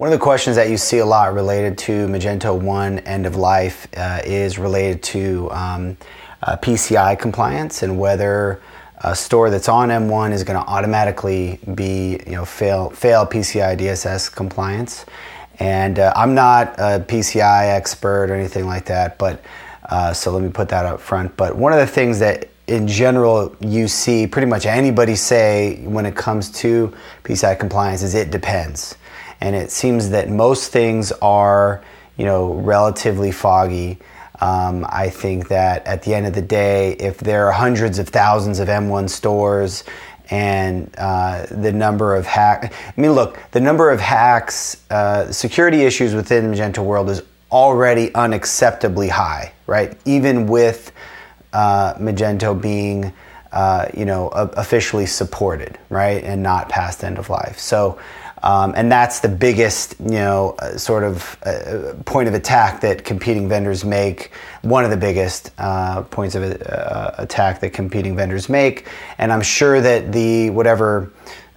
One of the questions that you see a lot related to Magento 1 end of life uh, is related to um, uh, PCI compliance and whether a store that's on M1 is going to automatically be, you know, fail, fail PCI DSS compliance. And uh, I'm not a PCI expert or anything like that, but uh, so let me put that up front. But one of the things that in general you see pretty much anybody say when it comes to PCI compliance is it depends and it seems that most things are you know relatively foggy. Um, I think that at the end of the day, if there are hundreds of thousands of M1 stores and uh, the number of hack, I mean, look, the number of hacks, uh, security issues within Magento world is already unacceptably high, right? Even with uh, Magento being, uh, you know, officially supported, right, and not past end of life. So um, and that's the biggest, you know, uh, sort of uh, point of attack that competing vendors make. One of the biggest uh, points of uh, attack that competing vendors make. And I'm sure that the whatever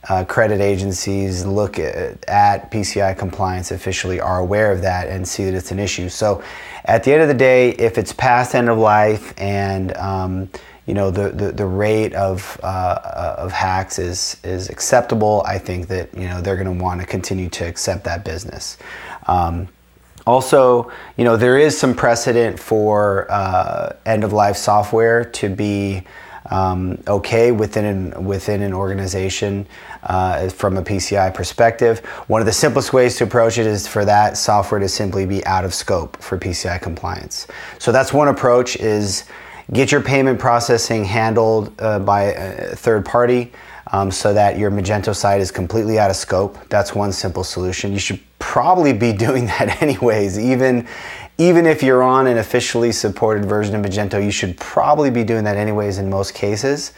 uh, credit agencies look at, at, PCI compliance officially are aware of that and see that it's an issue. So, at the end of the day, if it's past end of life and um, you know the, the, the rate of uh, of hacks is is acceptable. I think that you know they're going to want to continue to accept that business. Um, also, you know there is some precedent for uh, end of life software to be um, okay within an, within an organization uh, from a PCI perspective. One of the simplest ways to approach it is for that software to simply be out of scope for PCI compliance. So that's one approach is Get your payment processing handled uh, by a third party um, so that your Magento site is completely out of scope. That's one simple solution. You should probably be doing that anyways. Even, even if you're on an officially supported version of Magento, you should probably be doing that anyways in most cases.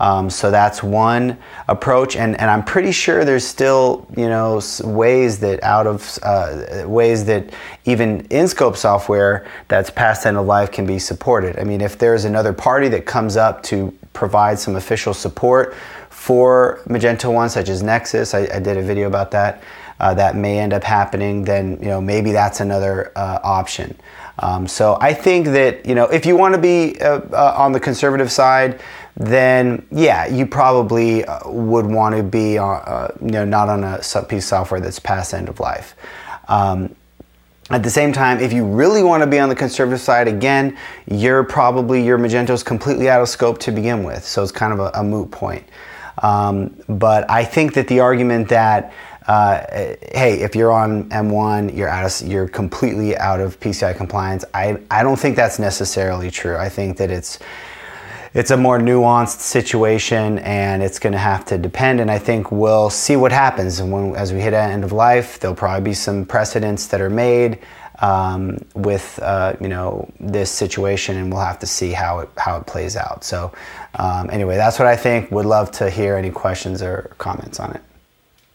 Um, so that's one approach, and, and I'm pretty sure there's still you know ways that out of uh, ways that even in scope software that's past end of life can be supported. I mean, if there's another party that comes up to provide some official support for Magento One, such as Nexcess, I, I did a video about that. Uh, that may end up happening, then you know maybe that's another uh, option. Um, so I think that you know if you want to be uh, uh, on the conservative side, then yeah, you probably uh, would want to be on, uh, you know not on a piece of software that's past end of life. Um, at the same time, if you really want to be on the conservative side, again, you're probably your Magento is completely out of scope to begin with, so it's kind of a, a moot point. Um, but I think that the argument that uh, hey, if you're on M1, you're out of, you're completely out of PCI compliance. I, I don't think that's necessarily true. I think that it's it's a more nuanced situation and it's going to have to depend. And i think we'll see what happens. And when, as we hit end of life there'll probably be some precedents that are made um, with uh, you know this situation and we'll have to see how it how it plays out. So um, anyway that's what i think. Would love to hear any questions or comments on it